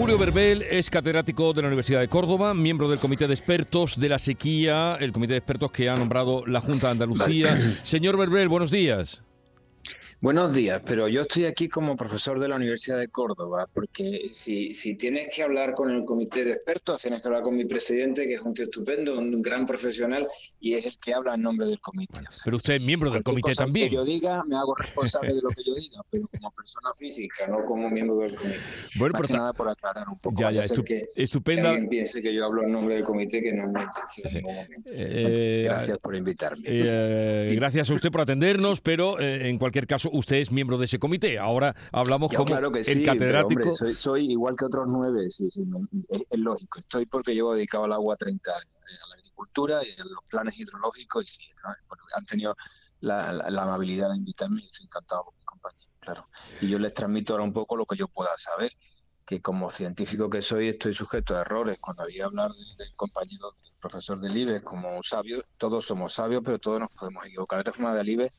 Julio Verbel es catedrático de la Universidad de Córdoba, miembro del Comité de Expertos de la Sequía, el Comité de Expertos que ha nombrado la Junta de Andalucía. Señor Verbel, buenos días. Buenos días, pero yo estoy aquí como profesor de la Universidad de Córdoba, porque si, si tienes que hablar con el comité de expertos, tienes que hablar con mi presidente, que es un tío estupendo, un gran profesional, y es el que habla en nombre del comité. pero usted es miembro del comité también. Que yo diga, me hago responsable de lo que yo diga, pero como persona física, no como miembro del comité. Bueno, Más que nada por aclarar un poco. Ya, ya, que, estupenda. Que alguien piense que yo hablo en nombre del comité, que no es mi intención eh, gracias por invitarme. Eh, gracias a usted por atendernos, pero eh, en cualquier caso usted es miembro de ese comité. Ahora hablamos como claro que el catedrático. soy, igual que otros nueve, sí, sí, es, lógico. Estoy porque llevo dedicado al agua 30 años, eh, a la agricultura y a los planes hidrológicos, y sí, han tenido la, amabilidad de invitarme y estoy encantado con mis compañeros, claro. Y yo les transmito ahora un poco lo que yo pueda saber que como científico que soy estoy sujeto a errores. Cuando había hablar del, compañero, del profesor del IBE como un sabio, todos somos sabios, pero todos nos podemos equivocar. De forma del IBE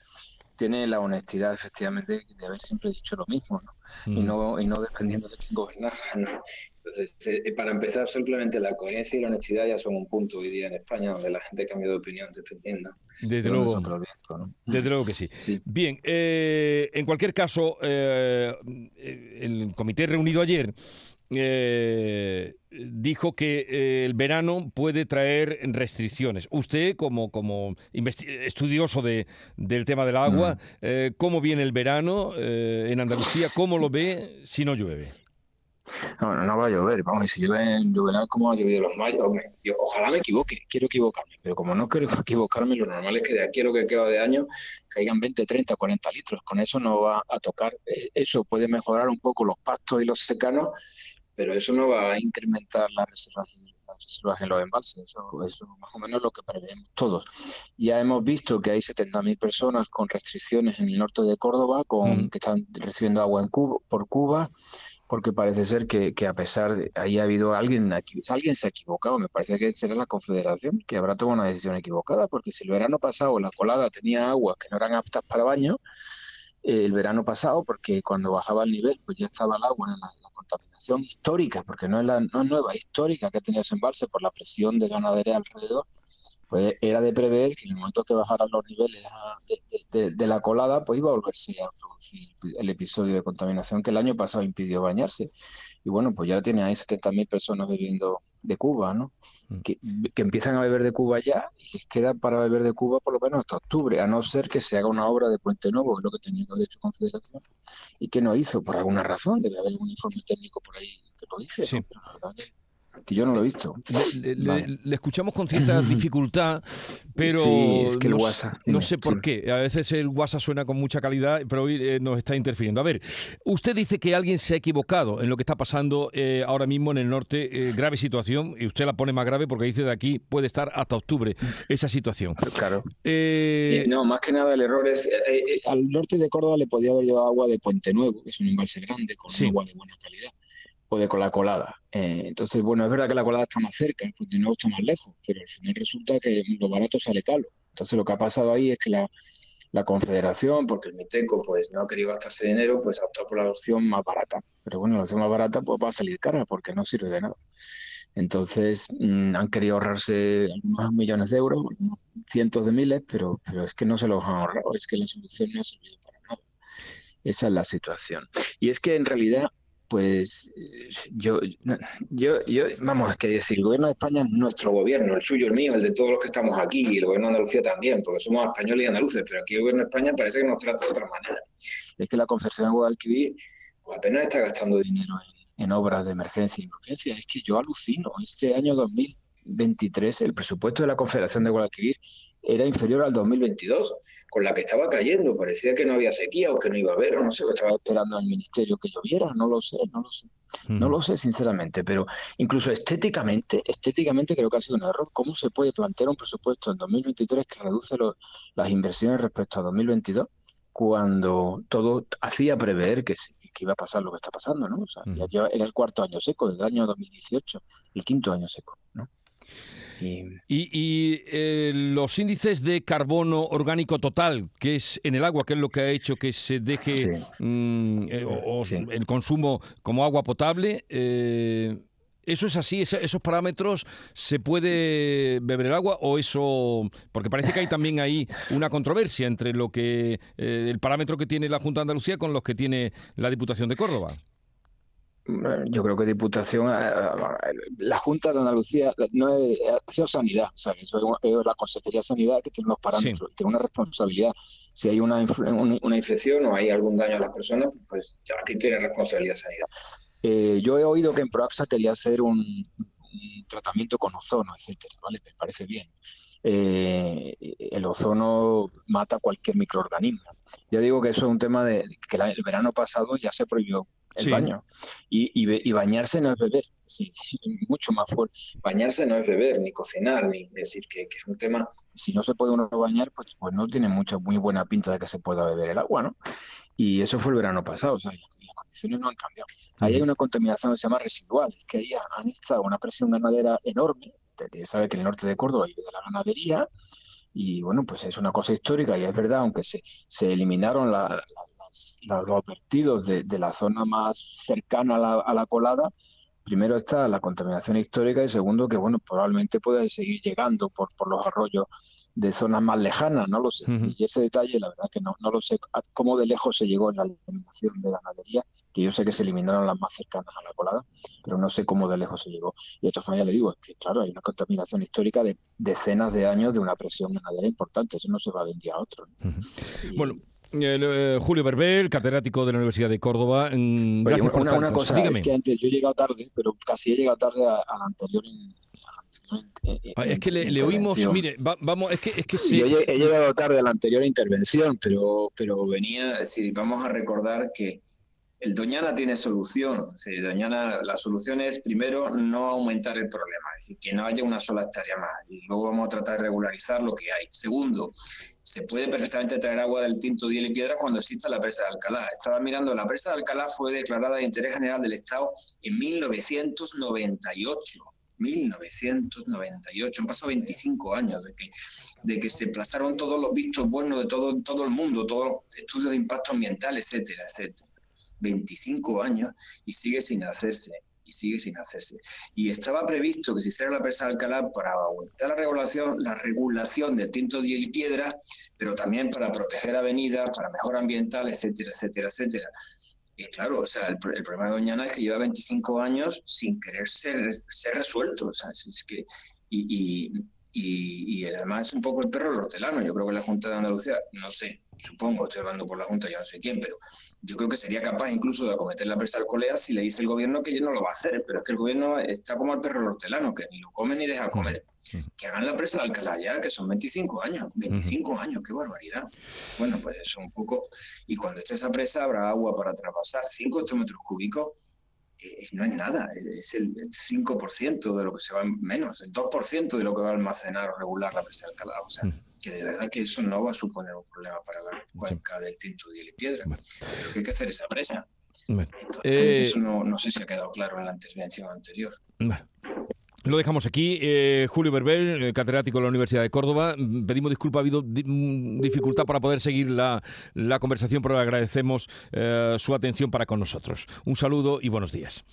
tiene la honestidad efectivamente de haber siempre dicho lo mismo, ¿no? Y mm. no, y no dependiendo de quién gobernaba, Entonces, eh, eh, para empezar, simplemente la coherencia y la honestidad ya son un punto hoy día en España donde la gente cambia de opinión dependiendo. Desde luego, desde luego que sí. Bien, eh, en cualquier caso, el comité reunido ayer eh, dijo que eh, el verano puede traer restricciones. Usted, como, como estudioso de, del tema del agua, mm. eh, ¿cómo viene el verano en Andalucía? ¿Cómo lo ve si no llueve? No, no, va a llover, vamos, si llueve, lloverá como ha llovido los mayos. ojalá me equivoque, quiero equivocarme, pero como no quiero equivocarme, lo normal es que de aquí a lo que queda de año caigan 20, 30, 40 litros. Con eso no va a tocar. Eso puede mejorar un poco los pastos y los secanos, pero eso no va a incrementar las reservas, en los embalses, eso, es más o menos lo que prevemos todos. Ya hemos visto que hay 70.000 personas con restricciones en el norte de Córdoba, con, que están recibiendo agua en Cuba, por Cuba, porque parece ser que, a pesar de ahí ha habido alguien aquí, alguien se ha equivocado, me parece que será la Confederación que habrá tomado una decisión equivocada, porque si el verano pasado la colada tenía aguas que no eran aptas para baño, el verano pasado, porque cuando bajaba el nivel, pues ya estaba el agua en la, contaminación histórica, porque no es, la, no es nueva, histórica que ha tenido ese embalse por la presión de ganadería alrededor, pues era de prever que en el momento que bajaran los niveles de, la colada, pues iba a volverse a producir el episodio de contaminación que el año pasado impidió bañarse. Y bueno, pues ya tiene ahí 70.000 personas bebiendo de Cuba, ¿no? Mm. Que, empiezan a beber de Cuba ya y les queda para beber de Cuba por lo menos hasta octubre, a no ser que se haga una obra de Puente Nuevo, que es lo que tenía que haber hecho Confederación, y que no hizo por alguna razón, debe haber un informe técnico por ahí que lo dice, pero la verdad que que yo no lo he visto. Le, escuchamos con cierta dificultad, pero es que el WhatsApp, no, sé por qué. A veces el WhatsApp suena con mucha calidad, pero hoy eh, nos está interfiriendo. A ver, usted dice que alguien se ha equivocado en lo que está pasando eh, ahora mismo en el norte, eh, grave situación, y usted la pone más grave porque dice de aquí puede estar hasta octubre esa situación. Claro. no, más que nada el error es, al norte de Córdoba le podía haber llevado agua de Puente Nuevo, que es un embalse grande con agua de buena calidad o de con la colada. Eh, entonces, bueno, es verdad que la colada está más cerca, el continuo está más lejos, pero al final resulta que lo barato sale caro. Entonces, lo que ha pasado ahí es que la, Confederación, porque el Miteco pues, no ha querido gastarse dinero, pues optó por la opción más barata. Pero bueno, la opción más barata pues, va a salir cara porque no sirve de nada. Entonces, mm, han querido ahorrarse algunos millones de euros, cientos de miles, pero, pero es que no se los han ahorrado, es que la solución no ha servido para nada. Esa es la situación. Y es que en realidad pues yo, yo, yo, vamos, a que decir, el gobierno de España es nuestro gobierno, el suyo, el mío, el de todos los que estamos aquí, y el gobierno de Andalucía también, porque somos españoles y andaluces, pero aquí el gobierno de España parece que nos trata de otra manera. Es que la Confederación de Guadalquivir pues apenas está gastando dinero en, en obras de emergencia y emergencia. Es que yo alucino, este año 2023 el presupuesto de la Confederación de Guadalquivir era inferior al 2022, con la que estaba cayendo. Parecía que no había sequía o que no iba a haber, o no sé, estaba esperando al ministerio que lloviera, no lo sé, no lo sé. No lo sé, sinceramente, pero incluso estéticamente, estéticamente creo que ha sido un error. ¿Cómo se puede plantear un presupuesto en 2023 que reduce las inversiones respecto a 2022 cuando todo hacía prever que, que iba a pasar lo que está pasando, ¿no? O sea, ya, era el cuarto año seco, desde el año 2018, el quinto año seco, ¿no? Y, eh, los índices de carbono orgánico total, que es en el agua, que es lo que ha hecho que se deje mm, eh, el consumo como agua potable, eh, ¿Eso es así? ¿Esos parámetros se puede beber el agua o eso...? Porque parece que hay también ahí una controversia entre lo que el parámetro que tiene la Junta de Andalucía con los que tiene la Diputación de Córdoba. Yo creo que Diputación, eh, eh, la Junta de Andalucía no es, ha sido sanidad, Eso es la Consejería de Sanidad que tiene unos parámetros, tiene una responsabilidad. Si hay una, una, infección o hay algún daño a las personas, pues aquí tiene responsabilidad sanidad. Eh, yo he oído que en Proaxa quería hacer un, tratamiento con ozono, etcétera, ¿vale? Me parece bien. el ozono mata cualquier microorganismo. Ya digo que eso es un tema de que el verano pasado ya se prohibió el baño. Y, y, bañarse no es beber, sí, mucho más fuerte. Bañarse no es beber, ni cocinar, ni decir que, es un tema, si no se puede uno bañar, pues, pues no tiene mucha, muy buena pinta de que se pueda beber el agua, ¿no? Y eso fue el verano pasado, o sea, las, condiciones no han cambiado. Ahí hay una contaminación que se llama residual, es que ahí han estado una presión ganadera enorme, sabe que en el norte de Córdoba vive de la ganadería, y bueno, pues es una cosa histórica y es verdad, aunque se, se eliminaron la, los vertidos de, la zona más cercana a la, colada, primero está la contaminación histórica y segundo que bueno probablemente puede seguir llegando por, por los arroyos de zonas más lejanas, no lo sé. Y ese detalle, la verdad que no, no lo sé cómo de lejos se llegó en la eliminación de ganadería, que yo sé que se eliminaron las más cercanas a la colada, pero no sé cómo de lejos se llegó. Y de todas maneras le digo, es que claro, hay una contaminación histórica de decenas de años de una presión ganadera importante, eso no se va de un día a otro. Bueno, eh, Julio Berbel, catedrático de la Universidad de Córdoba. Gracias por una, cosa, es que antes yo he llegado tarde, pero casi he llegado tarde a, la anterior. Ah, es que le, oímos, mire, vamos, es que, es que sí, Yo he, llegado tarde a la anterior intervención, pero, pero venía, decir, vamos a recordar que el Doñana tiene solución. Doñana, la solución es, primero, no aumentar el problema, es decir, que no haya una sola hectárea más. Y luego vamos a tratar de regularizar lo que hay. Segundo, se puede perfectamente traer agua del Tinto, Diel y Piedra cuando exista la presa de Alcalá. Estaba mirando, la presa de Alcalá fue declarada de interés general del Estado en 1998. 1998, han pasado 25 años de que, de que se plazaron todos los vistos buenos de todo, todo el mundo, todos los estudios de impacto ambiental, etcétera, etcétera. 25 años y sigue sin hacerse sigue sin hacerse. Y estaba previsto que se hiciera la presa de Alcalá para aumentar la regulación, la regulación del tinto de y piedra, pero también para proteger avenidas, para mejor ambiental, etcétera, etcétera, etcétera. Y claro, o sea, el, problema de Doñana es que lleva 25 años sin querer ser, ser resuelto. O sea, es que, y, y, y, además es un poco el perro hortelano. Yo creo que la Junta de Andalucía, no sé, supongo, estoy hablando por la Junta, ya no sé quién, pero yo creo que sería capaz incluso de acometer la presa alcoholea si le dice el gobierno que no lo va a hacer, pero es que el gobierno está como el perro hortelano, que ni lo come ni deja comer. Que hagan la presa de Alcalá ya, que son 25 años, 25 años, qué barbaridad. Bueno, pues eso un poco, y cuando esté esa presa habrá agua para traspasar 5 hectómetros cúbicos, no es nada, es el, 5% de lo que se va, menos, el 2% de lo que va a almacenar o regular la presa de Alcalá. O sea, que de verdad que eso no va a suponer un problema para la cuenca del Tinto de y Piedra. Pero que hay que hacer esa presa. Entonces, eh, eso no, no, sé si ha quedado claro en la intervención anterior. Lo dejamos aquí. Eh, Julio Berbel, eh, catedrático de la Universidad de Córdoba. Pedimos disculpas, ha habido mm, dificultad para poder seguir la, conversación, pero agradecemos su atención para con nosotros. Un saludo y buenos días.